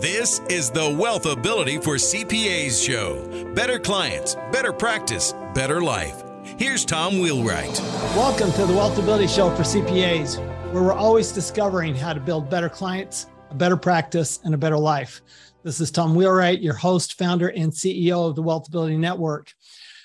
This is the Wealth Ability for CPAs show. Better clients, better practice, better life. Here's Tom Wheelwright. Welcome to the Wealth Ability Show for CPAs, where we're always discovering how to build better clients, a better practice, and a better life. This is Tom Wheelwright, your host, founder, and CEO of the Wealth Ability Network.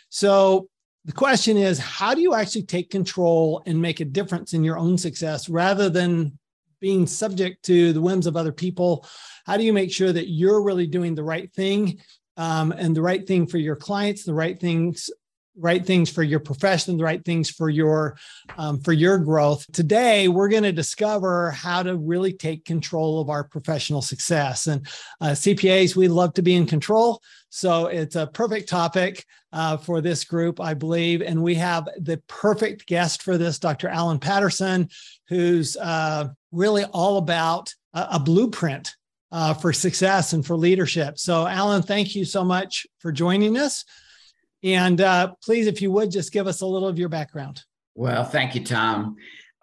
So, the question is how do you actually take control and make a difference in your own success rather than being subject to the whims of other people how do you make sure that you're really doing the right thing um, and the right thing for your clients the right things right things for your profession the right things for your um, for your growth? Today we're going to discover how to really take control of our professional success. And uh, cpas we love to be in control so it's a perfect topic uh, for this group i believe. And we have the perfect guest for this dr alan patterson who's uh, really all about a, a blueprint uh, for success and for leadership so alan thank you so much for joining us and uh, please, if you would, just give us a little of your background. Well, thank you, Tom.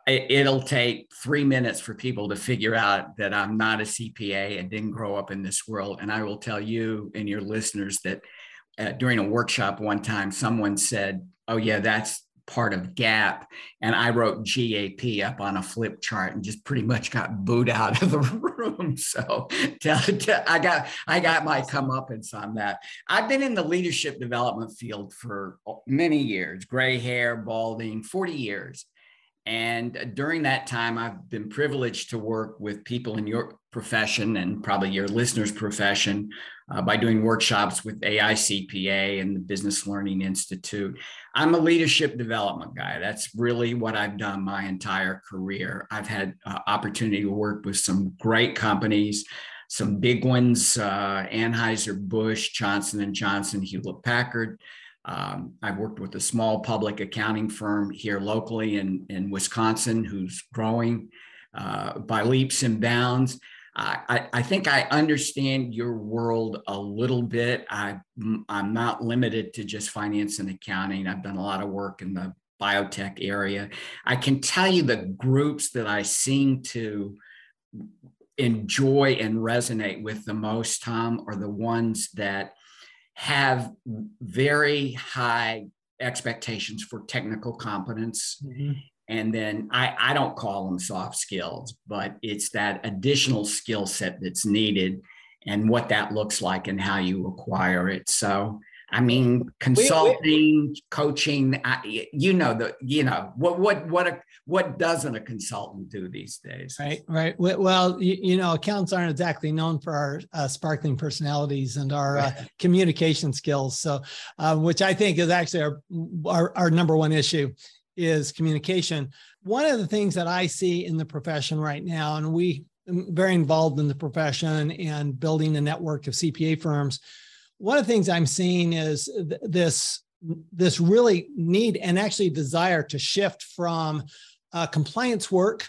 It'll take three minutes for people to figure out that I'm not a CPA and didn't grow up in this world. And I will tell you and your listeners that uh, during a workshop one time, someone said, Oh, yeah, that's part of GAAP, And I wrote GAAP up on a flip chart and just pretty much got booed out of the room. So I got I got my comeuppance on that. I've been in the leadership development field for many years, gray hair, balding, 40 years. And during that time, I've been privileged to work with people in your profession and probably your listeners' profession uh, by doing workshops with AICPA and the Business Learning Institute. I'm a leadership development guy. That's really what I've done my entire career. I've had uh, opportunity to work with some great companies, some big ones, uh, Anheuser-Busch, Johnson & Johnson, Hewlett-Packard, um, I've worked with a small public accounting firm here locally in, in Wisconsin who's growing uh, by leaps and bounds. I, I, think I understand your world a little bit. I, I'm not limited to just finance and accounting. I've done a lot of work in the biotech area. I can tell you the groups that I seem to enjoy and resonate with the most, Tom, are the ones that have very high expectations for technical competence. Mm-hmm. And then I, I don't call them soft skills, but it's that additional skill set that's needed and what that looks like and how you acquire it. So I mean, consulting, we, we, coaching. I, you know the you know what what what a, what doesn't a consultant do these days? Right, right. Well, you, you know, accountants aren't exactly known for our uh, sparkling personalities and our uh, communication skills. So, uh, which I think is actually our, our our number one issue is communication. One of the things that I see in the profession right now, and we um, very involved in the profession and building a network of CPA firms one of the things I'm seeing is th- this this really need and actually desire to shift from uh, compliance work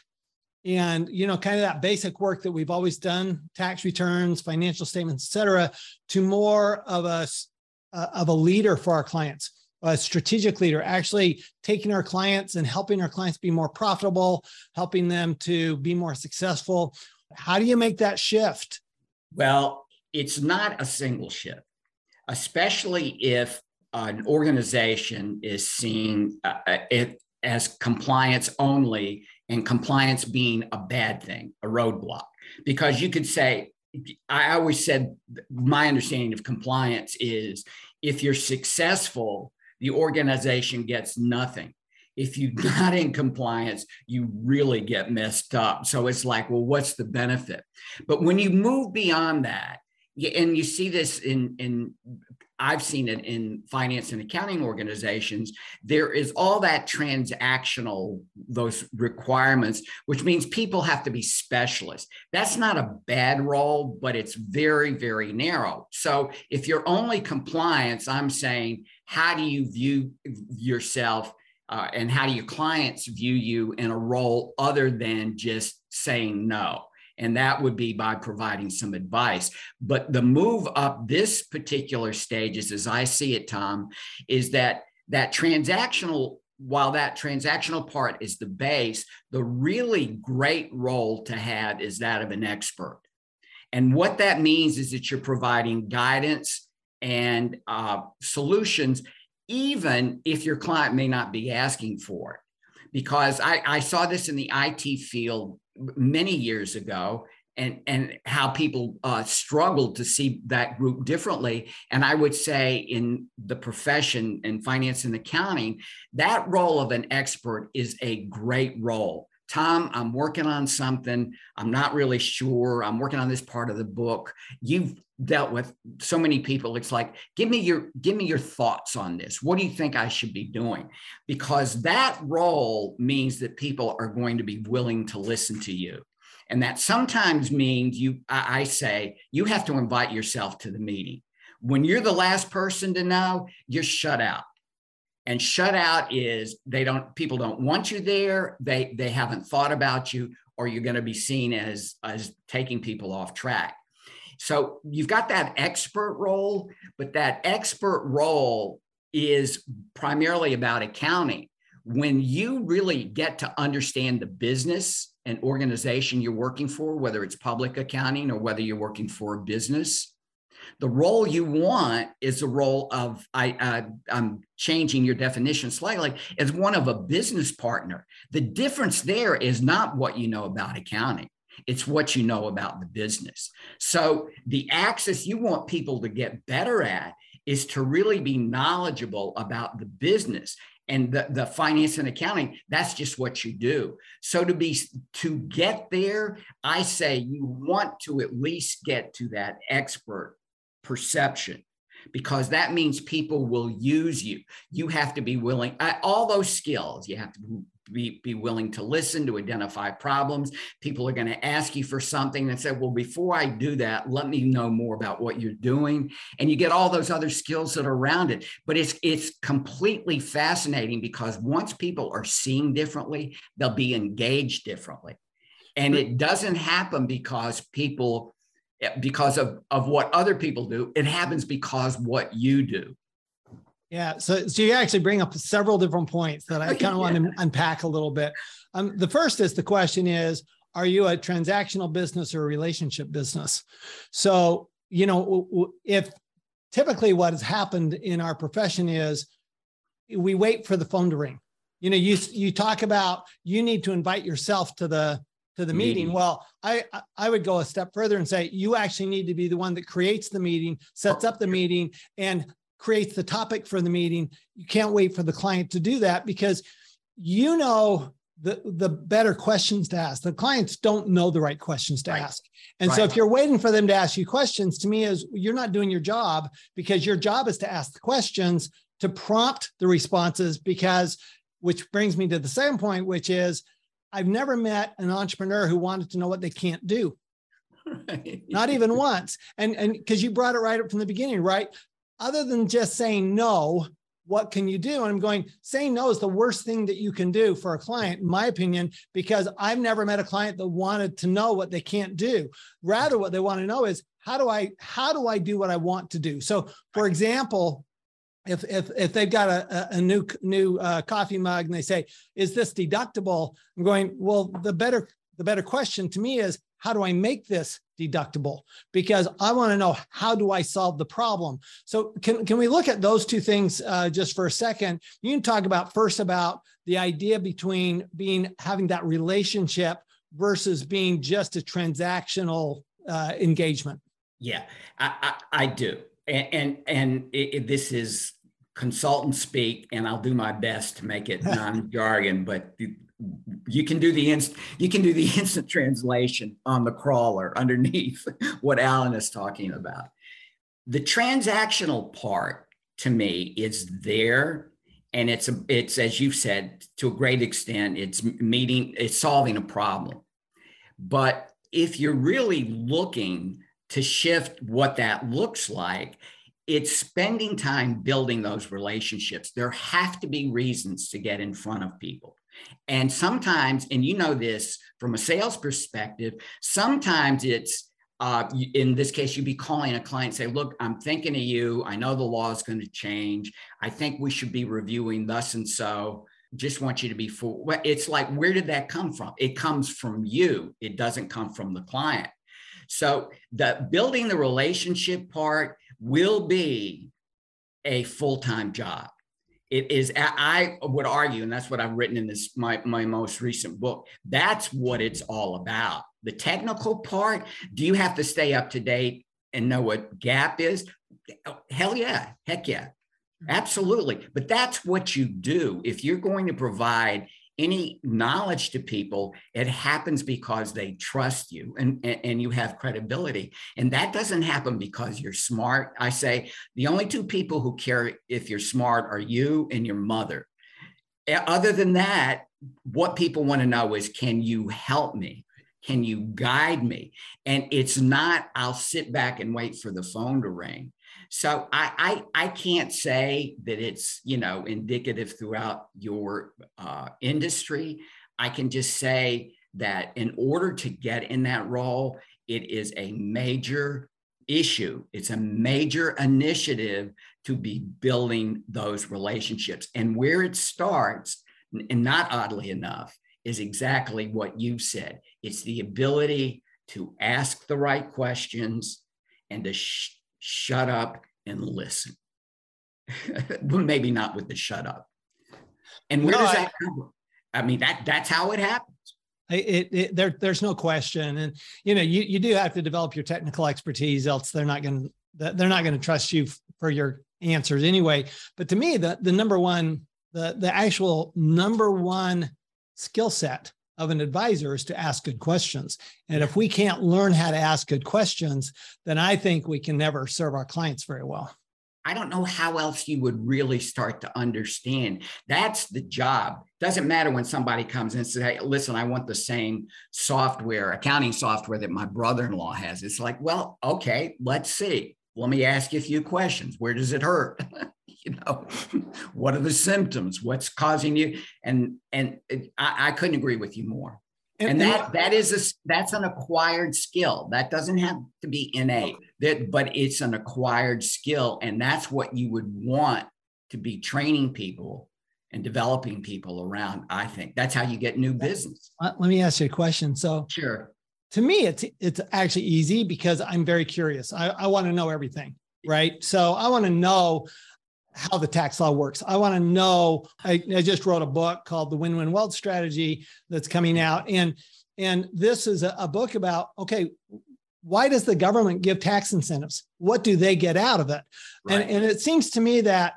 and you know kind of that basic work that we've always done tax returns financial statements et cetera to more of a uh, of a leader for our clients a strategic leader actually taking our clients and helping our clients be more profitable helping them to be more successful. How do you make that shift? Well it's not a single shift especially if an organization is seen uh, uh, it as compliance only and compliance being a bad thing, a roadblock. Because you could say, I always said my understanding of compliance is if you're successful, the organization gets nothing. If you're not in compliance, you really get messed up. So it's like, well, what's the benefit? But when you move beyond that, and you see this in in I've seen it in finance and accounting organizations. There is all that transactional, those requirements, which means people have to be specialists. That's not a bad role, but it's very, very narrow. So if you're only compliance, I'm saying, how do you view yourself? Uh, and how do your clients view you in a role other than just saying no? And that would be by providing some advice. But the move up this particular stages, as I see it, Tom, is that that transactional while that transactional part is the base, the really great role to have is that of an expert. And what that means is that you're providing guidance and uh, solutions, even if your client may not be asking for it. Because I, I saw this in the IT field many years ago and and how people uh, struggled to see that group differently. And i would say in the profession in finance and accounting that role of an expert is a great role. Tom i'm working on something. I'm not really sure. I'm working on this part of the book. You've dealt with so many people it's like give me your give me your thoughts on this. What do you think i should be doing? Because that role means that people are going to be willing to listen to you. And that sometimes means you I, I say you have to invite yourself to the meeting. When you're the last person to know you're shut out. And shut out is they don't people don't want you there they they haven't thought about you or you're going to be seen as as taking people off track so you've got that expert role, but that expert role is primarily about accounting. When you really get to understand the business and organization you're working for, whether it's public accounting or whether you're working for a business, the role you want is a role of I, uh, I'm changing your definition slightly as one of a business partner. The difference there is not what you know about accounting. It's what you know about the business. So, the axis you want people to get better at is to really be knowledgeable about the business and the, the finance and accounting. That's just what you do. So to be to get there i say you want to at least get to that expert perception because that means people will use you you have to be willing all those skills you have to be, be willing to listen, to identify problems. People are going to ask you for something and say, well, before I do that, let me know more about what you're doing. And you get all those other skills that are around it. But it's it's completely fascinating because once people are seeing differently, they'll be engaged differently. And it doesn't happen because people because of, of what other people do. It happens because what you do. Yeah, so so you actually bring up several different points that I kind of yeah. want to unpack a little bit. Um, the first is the question is, are you a transactional business or a relationship business? So you know, if typically what has happened in our profession is we wait for the phone to ring. You know, you you talk about you need to invite yourself to the to the meeting. meeting. Well, I I would go a step further and say you actually need to be the one that creates the meeting, sets up the meeting, and creates the topic for the meeting. You can't wait for the client to do that because you know the the better questions to ask. The clients don't know the right questions to right. ask. And right. so if you're waiting for them to ask you questions, to me is you're not doing your job because your job is to ask the questions to prompt the responses because which brings me to the second point which is I've never met an entrepreneur who wanted to know what they can't do. Right. Not even once. And and because you brought it right up from the beginning, right? other than just saying no, what can you do? And I'm going, saying no is the worst thing that you can do for a client, in my opinion, because I've never met a client that wanted to know what they can't do. Rather, what they want to know is how do I how do I do what I want to do? So, for example, if if if they've got a, a new new uh, coffee mug and they say, "Is this deductible?" I'm going, well, the better the better question to me is how do I make this deductible? Because I want to know how do I solve the problem. So can, can we look at those two things uh, just for a second? You can talk about first about the idea between being having that relationship versus being just a transactional uh, engagement. Yeah, I, I, I do. And, and, and it, it, this is consultant speak, and I'll do my best to make it non jargon, but you can do the inst you can do the instant translation on the crawler underneath what Alan is talking about. the transactional part to me is there and it's a, it's as you've said to a great extent it's meeting it's solving a problem but if you're really looking to shift what that looks like it's spending time building those relationships there have to be reasons to get in front of people and sometimes and you know this from a sales perspective sometimes it's uh, in this case, you'd be calling a client, say, look, I'm thinking of you. I know the law is going to change. I think we should be reviewing thus and so. Just want you to be full. It's like, where did that come from? It comes from you. It doesn't come from the client. So the building the relationship part will be a full-time job. It is, I would argue, and that's what I've written in this my, my most recent book. That's what it's all about the technical part, do you have to stay up to date and know what GAAP is? Hell yeah, heck yeah, mm-hmm. absolutely. But that's what you do. If you're going to provide any knowledge to people, it happens because they trust you and, and you have credibility. And that doesn't happen because you're smart. I say the only two people who care if you're smart are you and your mother. Other than that, what people want to know is can you help me? Can you guide me? And it's not, I'll sit back and wait for the phone to ring. So I, I, I can't say that it's, you know, indicative throughout your uh, industry. I can just say that in order to get in that role, it is a major issue. It's a major initiative to be building those relationships. And where it starts, and not oddly enough, is exactly what you've said. It's the ability to ask the right questions and to sh- shut up and listen. well, maybe not with the shut up. And where no, does that I, come from? I mean, that that's how it happens. It, it, there, there's no question, and you know, you, you do have to develop your technical expertise, else they're not going to they're not going to trust you for your answers anyway. But to me, the the number one, the the actual number one skill set of an advisor is to ask good questions. And if we can't learn how to ask good questions, then I think we can never serve our clients very well. I don't know how else you would really start to understand. That's the job. Doesn't matter when somebody comes and says, hey, listen, I want the same software, accounting software that my brother-in-law has. It's like, well, okay, let's see. Let me ask you a few questions. Where does it hurt? you know what are the symptoms? What's causing you? And and I, I couldn't agree with you more. And, and that that is a that's an acquired skill. That doesn't have to be innate that but it's an acquired skill and that's what you would want to be training people and developing people around i think. That's how you get new business. let me ask you a question. So sure. to me it's it's actually easy because i'm very curious. I, I want to know everything right? So i want to know how the tax law works. I want to know. I, I, just wrote a book called The Win-Win Wealth Strategy that's coming out, and and this is a, a book about okay, why does the government give tax incentives? What do they get out of it? Right. And and it seems to me that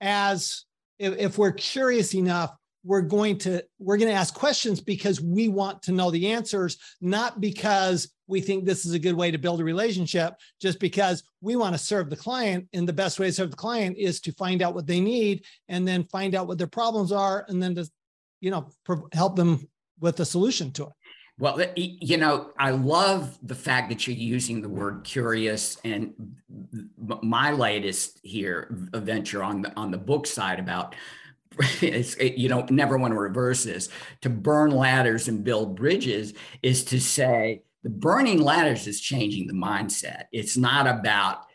as if, if we're curious enough, we're going to we're going to ask questions because we want to know the answers not because we think this is a good way to build a relationship just because we want to serve the client and the best way to serve the client is to find out what they need and then find out what their problems are and then to you know help them with a solution to it well, you know, I love the fact that you're using the word curious. And my latest here venture on the on the book side about it, you don't never want to reverse this. To burn ladders and build bridges is to say the burning ladders is changing the mindset. It's not about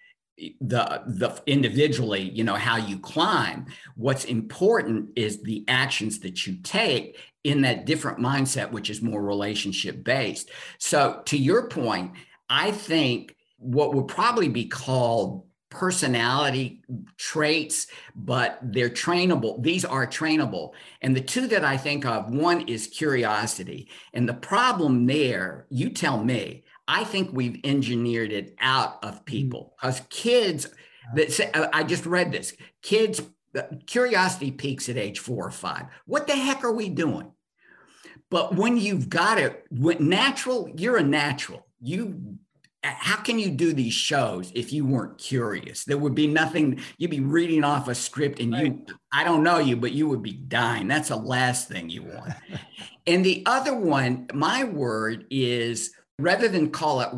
the the individually you know how you climb what's important is the actions that you take in that different mindset which is more relationship based so to your point i think what would probably be called personality traits, but they're trainable. These are trainable. And the two that I think of one is curiosity. And the problem there, you tell me, I think we've engineered it out of mm. people because kids that say, I just read this kids, curiosity peaks at age four or five. What the heck are we doing? But when you've got it, natural, you're a natural. You how can you do these shows if you weren't curious? There would be nothing, you'd be reading off a script and right. you, I don't know you, but you would be dying. That's the last thing you want. and the other one, my word is rather than call it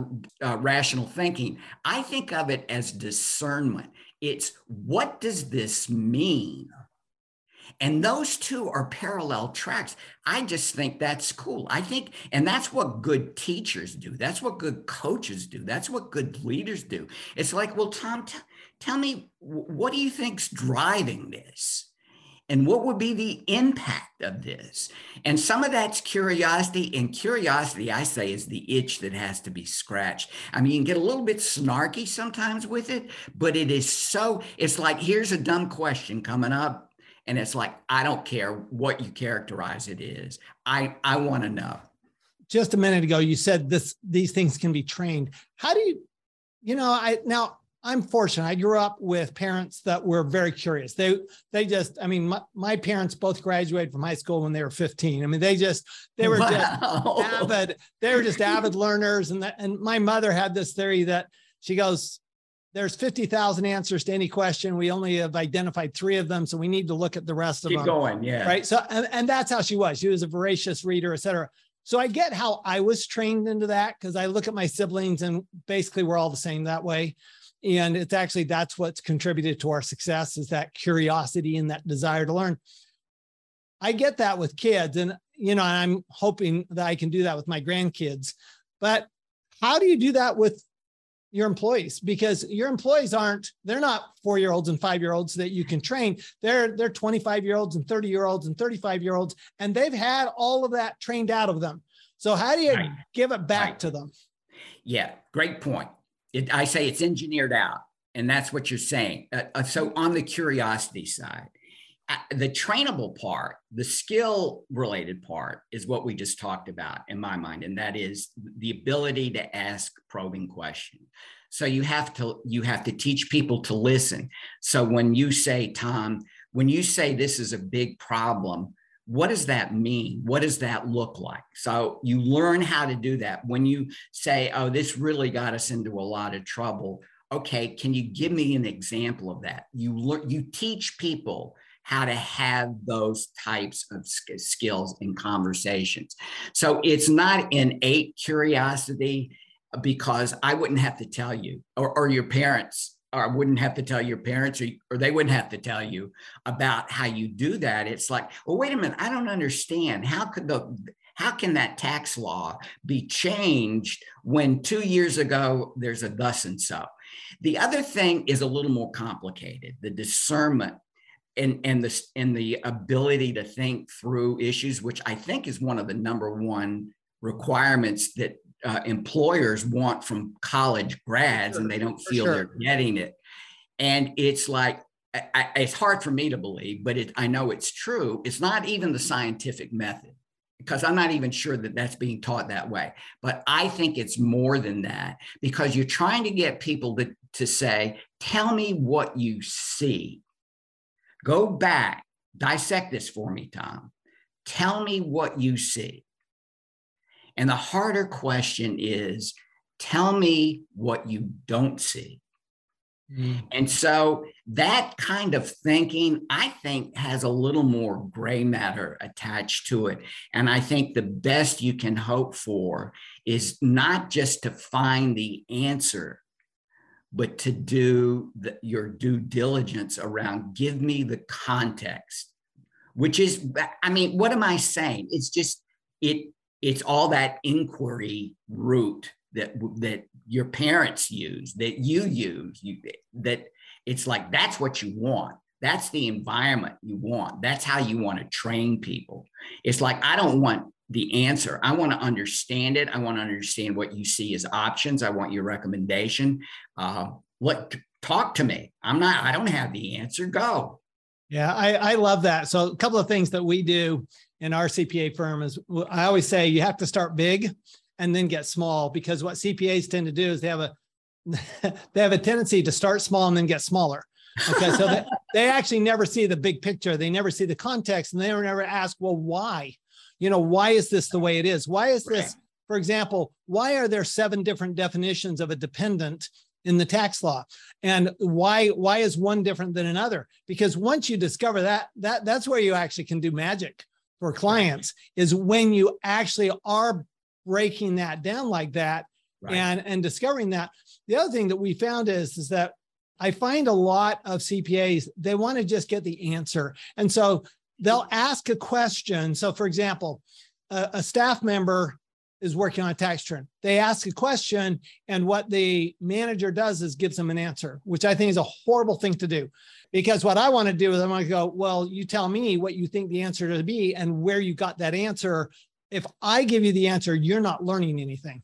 uh, rational thinking, I think of it as discernment. It's what does this mean? And those two are parallel tracks. I just think that's cool. I think, and that's what good teachers do. That's what good coaches do. That's what good leaders do. It's like, well, Tom, t- tell me, what do you think's driving this? And what would be the impact of this? And some of that's curiosity. And curiosity, I say, is the itch that has to be scratched. I mean, you can get a little bit snarky sometimes with it, but it is so, it's like, here's a dumb question coming up and it's like i don't care what you characterize it is. I i want to know. Just a minute ago you said this these things can be trained. How do you you know i now i'm fortunate. I grew up with parents that were very curious. They they just i mean my, my parents both graduated from high school when they were 15 i mean they just they were wow. just avid they were just avid learners. And that and my mother had this theory that she goes there's 50,000 answers to any question. We only have identified three of them. So we need to look at the rest Keep of them. Keep going. Yeah. Right. So, and, and that's how she was. She was a voracious reader, et cetera. So I get how I was trained into that because I look at my siblings and basically we're all the same that way. And it's actually, that's what's contributed to our success is that curiosity and that desire to learn. I get that with kids and, you know, I'm hoping that I can do that with my grandkids, but how do you do that with your employees because your employees aren't they're not four year olds and five year olds that you can train. They're they're 25 year olds and 30 year olds and 35 year olds and they've had all of that trained out of them. So how do you right. give it back right. to them? Yeah great point. It, i say it's engineered out and that's what you're saying. Uh, uh so on the curiosity side Uh, the trainable part, the skill related part is what we just talked about in my mind, and that is the ability to ask probing questions. So you have to you have to teach people to listen. So when you say, Tom, when you say this is a big problem, what does that mean? What does that look like? So you learn how to do that. When you say, oh, this really got us into a lot of trouble. Okay, can you give me an example of that? You learn, you teach people how to have those types of skills in conversations. So it's not innate curiosity uh, because I wouldn't have to tell you, or, or your parents, or I wouldn't have to tell your parents, or, or they wouldn't have to tell you about how you do that. It's like, well, wait a minute, I don't understand. How could the how can that tax law be changed when two years ago there's a thus and so? The other thing is a little more complicated the discernment and and the and the ability to think through issues, which I think is one of the number one requirements that uh, employers want from college grads, and they don't feel sure. they're getting it. And it's like I, it's hard for me to believe, but it, I know it's true. It's not even the scientific method because I'm not even sure that that's being taught that way. But I think it's more than that because you're trying to get people to, to say, tell me what you see Go back, dissect this for me, Tom. Tell me what you see. And the harder question is tell me what you don't see. Mm. And so that kind of thinking, I think, has a little more gray matter attached to it. And I think the best you can hope for is not just to find the answer, but to do the, your due diligence around give me the context which is i mean what am i saying? It's just it it's all that inquiry route that that your parents use that you use you that it's like that's what you want. That's the environment you want. That's how you want to train people. It's like i don't want the answer. I want to understand it. I want to understand what you see as options. I want your recommendation. Uh, what talk to me? I'm not. I don't have the answer. Go. Yeah, I, I love that. So a couple of things that we do in our CPA firm is I always say you have to start big and then get small because what CPAs tend to do is they have a they have a tendency to start small and then get smaller. Okay, so they, they actually never see the big picture. They never see the context, and they never ask, well, why? you know, why is this the way it is? Why is this, for example, why are there seven different definitions of a dependent in the tax law? And why why is one different than another? Because once you discover that, that that's where you actually can do magic for clients is when you actually are breaking that down like that right. and and discovering that. The other thing that we found is is that I find a lot of CPAs they want to just get the answer. And so they'll ask a question. So for example, a, a staff member is working on a tax return. They ask a question, and what the manager does is gives them an answer, which I think is a horrible thing to do. Because what I want to do is I want to go, well, you tell me what you think the answer to be and where you got that answer. If I give you the answer, you're not learning anything.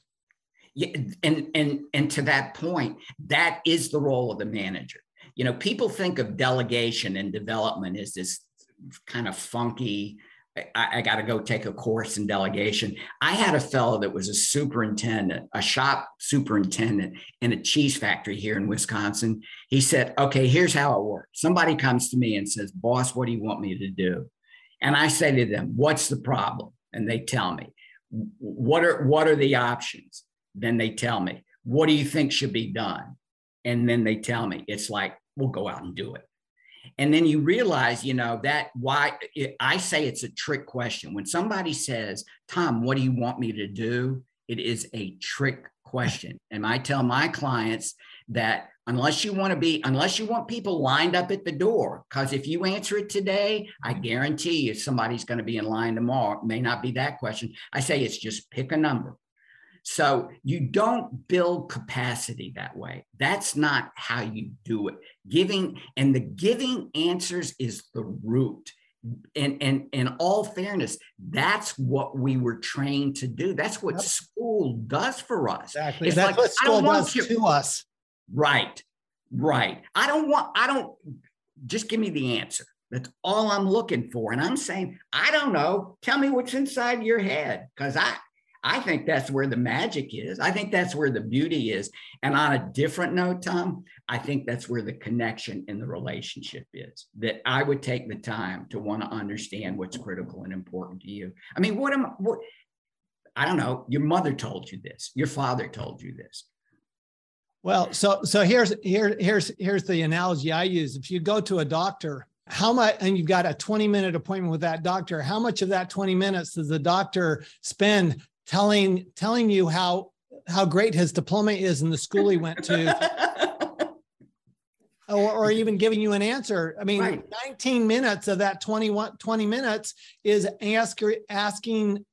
Yeah, and and and to that point, that is the role of the manager. You know, people think of delegation and development as this kind of funky I, I got to go take a course in delegation. I had a fellow that was a superintendent, a shop superintendent in a cheese factory here in Wisconsin. He said, Okay, here's how it works. Somebody comes to me and says, Boss, what do you want me to do? And I say to them, What's the problem? And they tell me, What are, what are the options? Then they tell me, What do you think should be done? And then they tell me, It's like, We'll go out and do it. And then you realize, you know, that why I say it's a trick question. When somebody says, Tom, what do you want me to do? It is a trick question. And I tell my clients that unless you want to be, unless you want people lined up at the door, because if you answer it today, I guarantee you somebody's going to be in line tomorrow. It may not be that question. I say it's just pick a number. So you don't build capacity that way. That's not how you do it. Giving and the giving answers is the root. And and in all fairness, that's what we were trained to do. That's what yep. school does for us. Exactly. It's that's like, what school does to us. Right. Right. I don't want, I don't just give me the answer. That's all I'm looking for. And I'm saying, I don't know. Tell me what's inside your head. Because I I think that's where the magic is. I think that's where the beauty is. And on a different note, Tom, I think that's where the connection in the relationship is. That I would take the time to want to understand what's critical and important to you. I mean, what am what I don't know, your mother told you this, your father told you this. Well, so so here's here here's here's the analogy I use. If you go to a doctor how much and you've got a 20 minute appointment with that doctor how much of that 20 minutes does the doctor spend telling telling you how how great his diploma is in the school he went to or, or, even giving you an answer i mean right. 19 minutes of that 21 20 minutes is ask, asking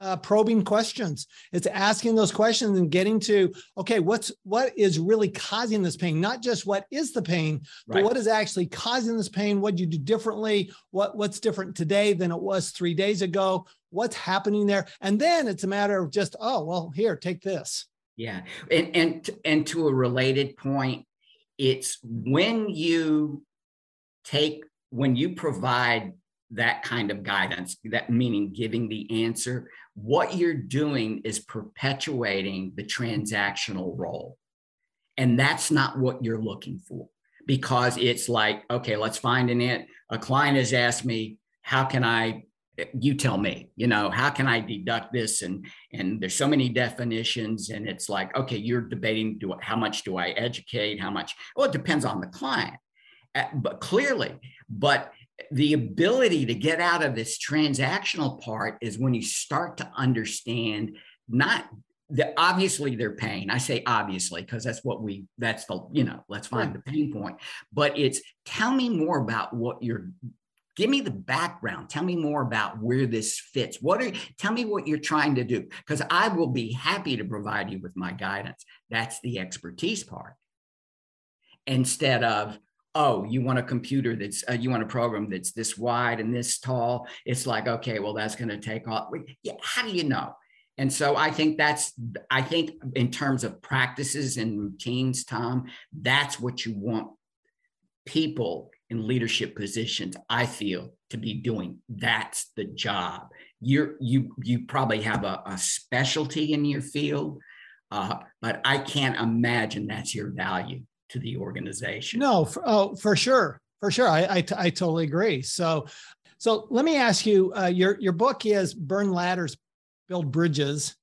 uh, probing questions. It's asking those questions and getting to okay, what's what is really causing this pain? Not just what is the pain, right. but what is actually causing this pain? What do you do differently? What what's different today than it was three days ago? What's happening there? And then it's a matter of just oh well, here, take this. Yeah, and and and to a related point, it's when you take when you provide that kind of guidance, that meaning giving the answer, what you're doing is perpetuating the transactional role. And that's not what you're looking for because it's like, okay, let's find an it. A client has asked me, how can I, you tell me, you know, how can I deduct this? And, and there's so many definitions and it's like, okay, you're debating, do, how much do I educate? How much? Well, it depends on the client, uh, but clearly, but the ability to get out of this transactional part is when you start to understand not the obviously they're paying i say obviously because that's what we that's the you know let's find right. the pain point. But it's tell me more about what you're give me the background. Tell me more about where this fits. What are tell me what you're trying to do because i will be happy to provide you with my guidance. That's the expertise part. Instead of oh you want a computer that's uh, you want a program that's this wide and this tall? It's like okay well that's going to take off. Yeah how do you know? And so i think that's i think in terms of practices and routines tom that's what you want people in leadership positions i feel to be doing. That's the job. You're you you probably have a, a specialty in your field uh, but i can't imagine that's your value to the organization. No, for, oh, for sure, for sure. I, I, I totally agree. So, so let me ask you. Uh, your your book is Burn Ladders, Build Bridges.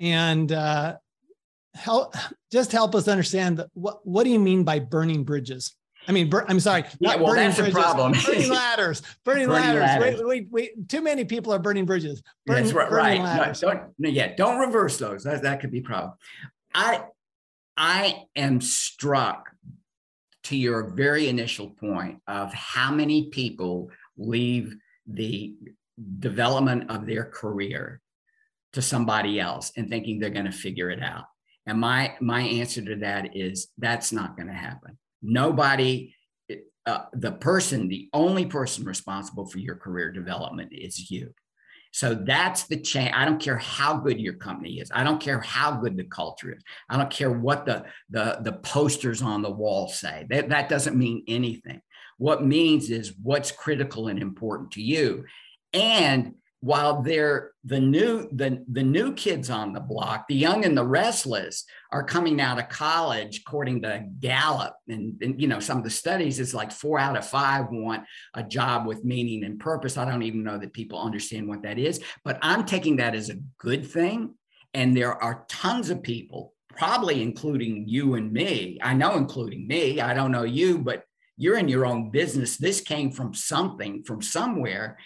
and uh, help just help us understand what what do you mean by burning bridges? I mean, bur- I'm sorry. Yeah, well, that's bridges, the problem. burning ladders, burning, burning ladders. ladders. Wait, wait, wait. Too many people are burning bridges. Burn, that's right. right. No, don't, no, yeah, don't reverse those. That, that could be a problem. I, I am struck to your very initial point of how many people leave the development of their career to somebody else and thinking they're going to figure it out. And my my answer to that is that's not going to happen. Nobody, uh, the person, the only person responsible for your career development is you. So that's the change. I don't care how good your company is. I don't care how good the culture is. I don't care what the the, the posters on the wall say. That, that doesn't mean anything. What means is what's critical and important to you. And while they're the new the, the new kids on the block the young and the restless are coming out of college according to gallup and, and, you know some of the studies it's like four out of five want a job with meaning and purpose. I don't even know that people understand what that is but i'm taking that as a good thing. And there are tons of people probably including you and me i know including me i don't know you but you're in your own business. This came from something from somewhere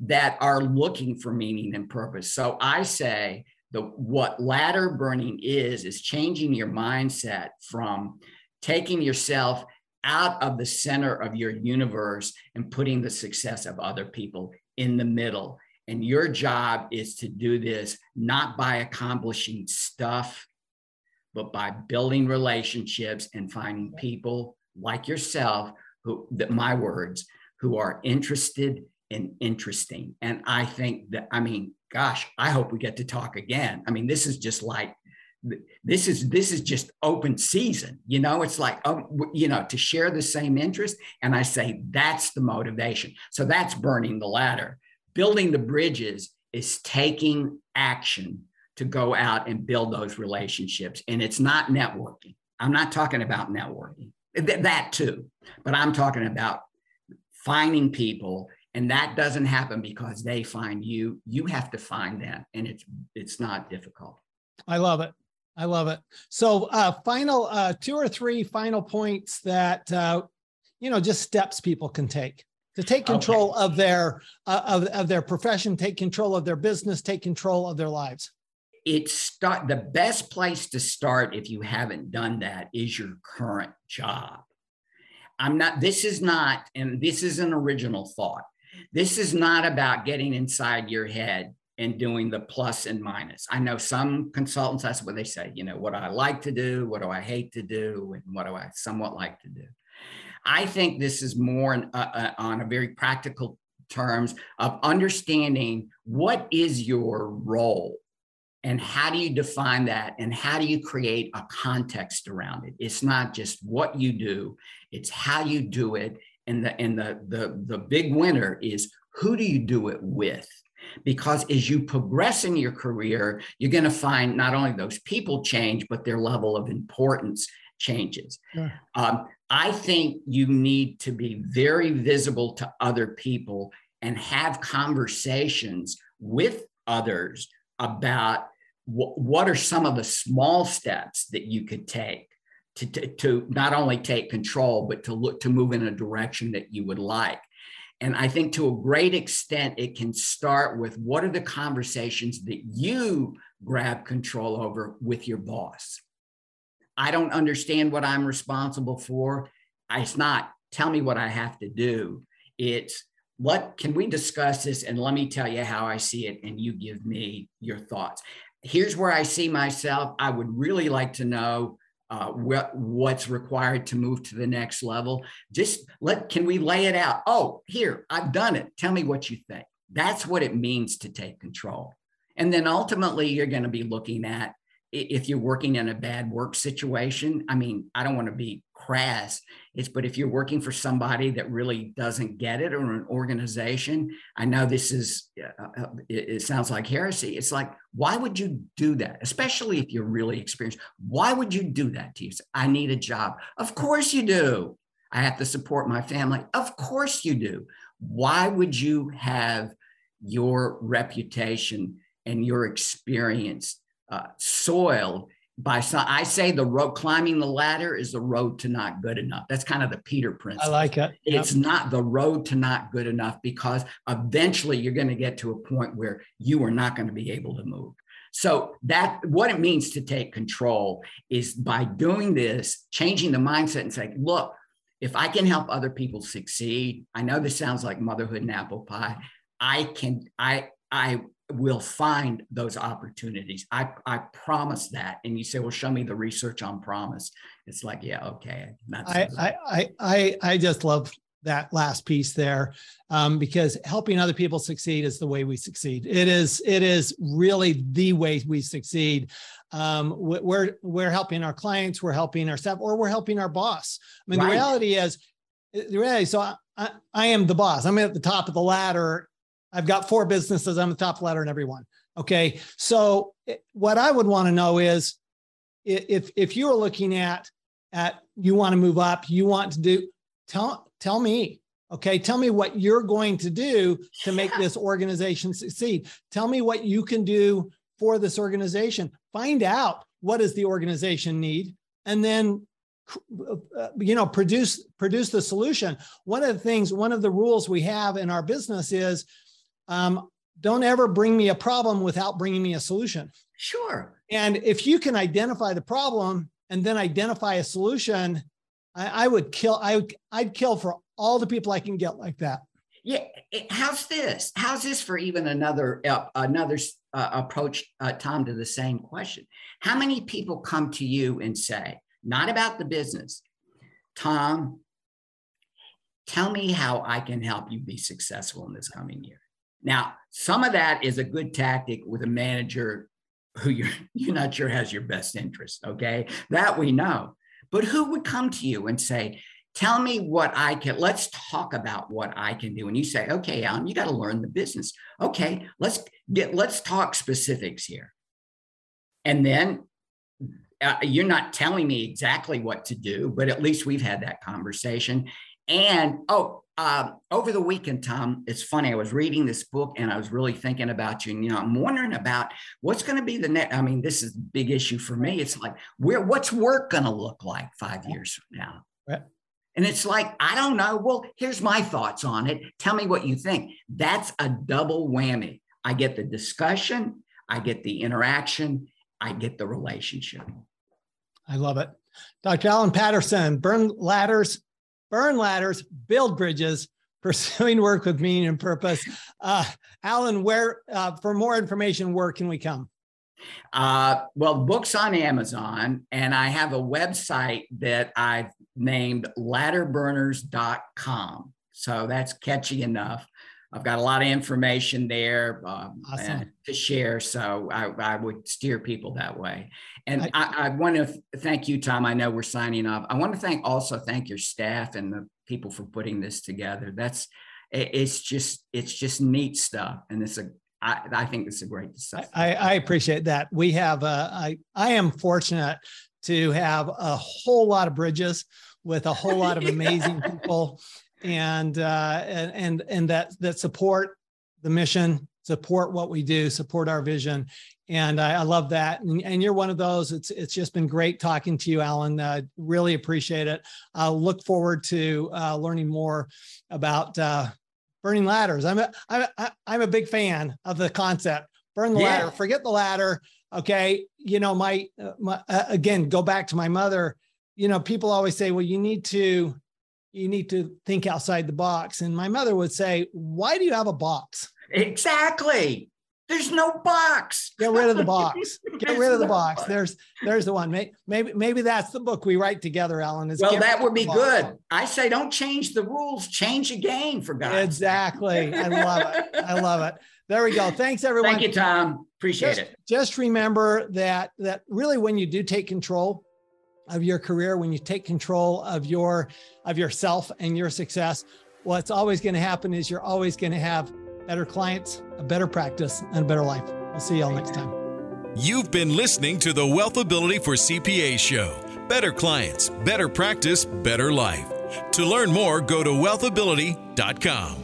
that are looking for meaning and purpose. So I say the what ladder burning is is changing your mindset from taking yourself out of the center of your universe and putting the success of other people in the middle. And your job is to do this not by accomplishing stuff, but by building relationships and finding people like yourself who that my words who are interested and interesting. And I think that, I mean, gosh, I hope we get to talk again. I mean, this is just like, this is this is just open season you know? It's like um, you know to share the same interest. And i say that's the motivation. So that's burning the ladder. Building the bridges is taking action to go out and build those relationships. And it's not networking. I'm not talking about networking. That too. But i'm talking about finding people and that doesn't happen because they find you. You have to find them and it's it's not difficult. I love it. I love it. So uh final uh two or three final points that uh you know just steps people can take. To take control okay. of their uh, of, of their profession take control of their business take control of their lives. It's start the best place to start if you haven't done that is your current job. I'm not this is not and this is an original thought this is not about getting inside your head and doing the plus and minus. I know some consultants, that's what they say, you know, what I like to do, what do I hate to do, and what do I somewhat like to do. I think this is more uh, uh, on a very practical terms of understanding what is your role and how do you define that and how do you create a context around it it's not just what you do it's how you do it and the and the the the big winner is who do you do it with because as you progress in your career you're going to find not only those people change but their level of importance changes yeah. um, i think you need to be very visible to other people and have conversations with others about wh- what are some of the small steps that you could take to, to, to not only take control, but to look to move in a direction that you would like. And I think to a great extent, it can start with what are the conversations that you grab control over with your boss? I don't understand what I'm responsible for. It's not tell me what I have to do. It's what can we discuss this and let me tell you how I see it and you give me your thoughts. Here's where I see myself. I would really like to know uh, what, what's required to move to the next level. Just let, can we lay it out? Oh, here, I've done it. Tell me what you think. That's what it means to take control. And then ultimately, you're going to be looking at if you're working in a bad work situation. I mean, I don't want to be crass. It's but if you're working for somebody that really doesn't get it or an organization, I know this is uh, uh it, it sounds like heresy. It's like why would you do that? Especially if you're really experienced. Why would you do that to you? I need a job. Of course you do. I have to support my family. Of course you do. Why would you have your reputation and your experience uh, soiled by some. I say the road climbing the ladder is the road to not good enough. That's kind of the Peter principle. I like it. It's not the road to not good enough because eventually you're going to get to a point where you are not going to be able to move. So that what it means to take control is by doing this, changing the mindset and saying, look, if I can help other people succeed, I know this sounds like motherhood and apple pie. I can, I, I will find those opportunities. I, I promise that. And you say, well, show me the research on promise. It's like, yeah, okay. I, I, I, I just love that last piece there um, because helping other people succeed is the way we succeed it is it is really the way we succeed um, we're we're helping our clients we're helping our staff or we're helping our boss i mean right. the reality is the reality so I, I, I am the boss i'm at the top of the ladder i've got four businesses i'm the top ladder in every one okay? So what i would want to know is if if you are looking at at you want to move up you want to do tell tell me okay? Tell me what you're going to do to make yeah. this organization succeed. Tell me what you can do for this organization. Find out what does the organization need and then uh, you know produce produce the solution. One of the things one of the rules we have in our business is um, don't ever bring me a problem without bringing me a solution sure and if you can identify the problem and then identify a solution I, I would kill. I would. I'd kill for all the people I can get like that. Yeah. How's this? How's this for even another uh, another uh, approach, uh, Tom, to the same question? How many people come to you and say, not about the business, Tom? Tell me how I can help you be successful in this coming year. Now, some of that is a good tactic with a manager who you're you're not sure has your best interest. Okay, that we know. But who would come to you and say, Tell me what I can, let's talk about what I can do. And you say, okay, Alan, you got to learn the business. Okay, let's get, let's talk specifics here. And then uh, you're not telling me exactly what to do, but at least we've had that conversation. And oh, uh, over the weekend, Tom, it's funny. I was reading this book and I was really thinking about you. And, you know, I'm wondering about what's going to be the next. I mean, this is a big issue for me. It's like, where, what's work going to look like five years from now? Right. And it's like, I don't know. Well, here's my thoughts on it. Tell me what you think. That's a double whammy. I get the discussion, I get the interaction, I get the relationship. I love it. Dr. Alan Patterson, Burn Ladders, burn ladders, build bridges, pursuing work with meaning and purpose. Uh, Alan, where uh, for more information, where can we come? Uh, well, books on Amazon, and I have a website that I've named ladderburners.com. So that's catchy enough. I've got a lot of information there um, awesome. to share. So I, I, would steer people that way. And I, I, I want to thank you, Tom. I know we're signing off. I want to thank also thank your staff and the people for putting this together. That's it's just it's just neat stuff, and it's a I, I think it's a great stuff. I, I appreciate that. We have uh, I I am fortunate to have a whole lot of bridges with a whole lot of amazing people and uh, and and and that that support the mission, support what we do, support our vision, and I, I love that. And, and, you're one of those. It's it's just been great talking to you, Alan. Uh, really appreciate it. I look forward to uh, learning more about uh, burning ladders. I'm a I'm a, I'm a big fan of the concept. Burn the yeah. ladder. Forget the ladder. Okay, you know my, uh, my uh, again go back to my mother. You know people always say, well, you need to you need to think outside the box. And my mother would say, Why do you have a box? Exactly. There's no box. Get rid of the box. Get rid of the box. box. There's there's the one. Maybe maybe that's the book we write together, Alan. Is well, that would be good. I say don't change the rules, change the game for God. Exactly. I love it. I love it. There we go. Thanks everyone. Thank you, Tom. Appreciate just, it. Just remember that that really when you do take control, of your career when you take control of your of yourself and your success what's always going to happen is you're always going to have better clients a better practice and a better life. I'll see y'all next time. You've been listening to the wealthability for cpa show. Better clients better practice better life. To learn more go to wealthability.com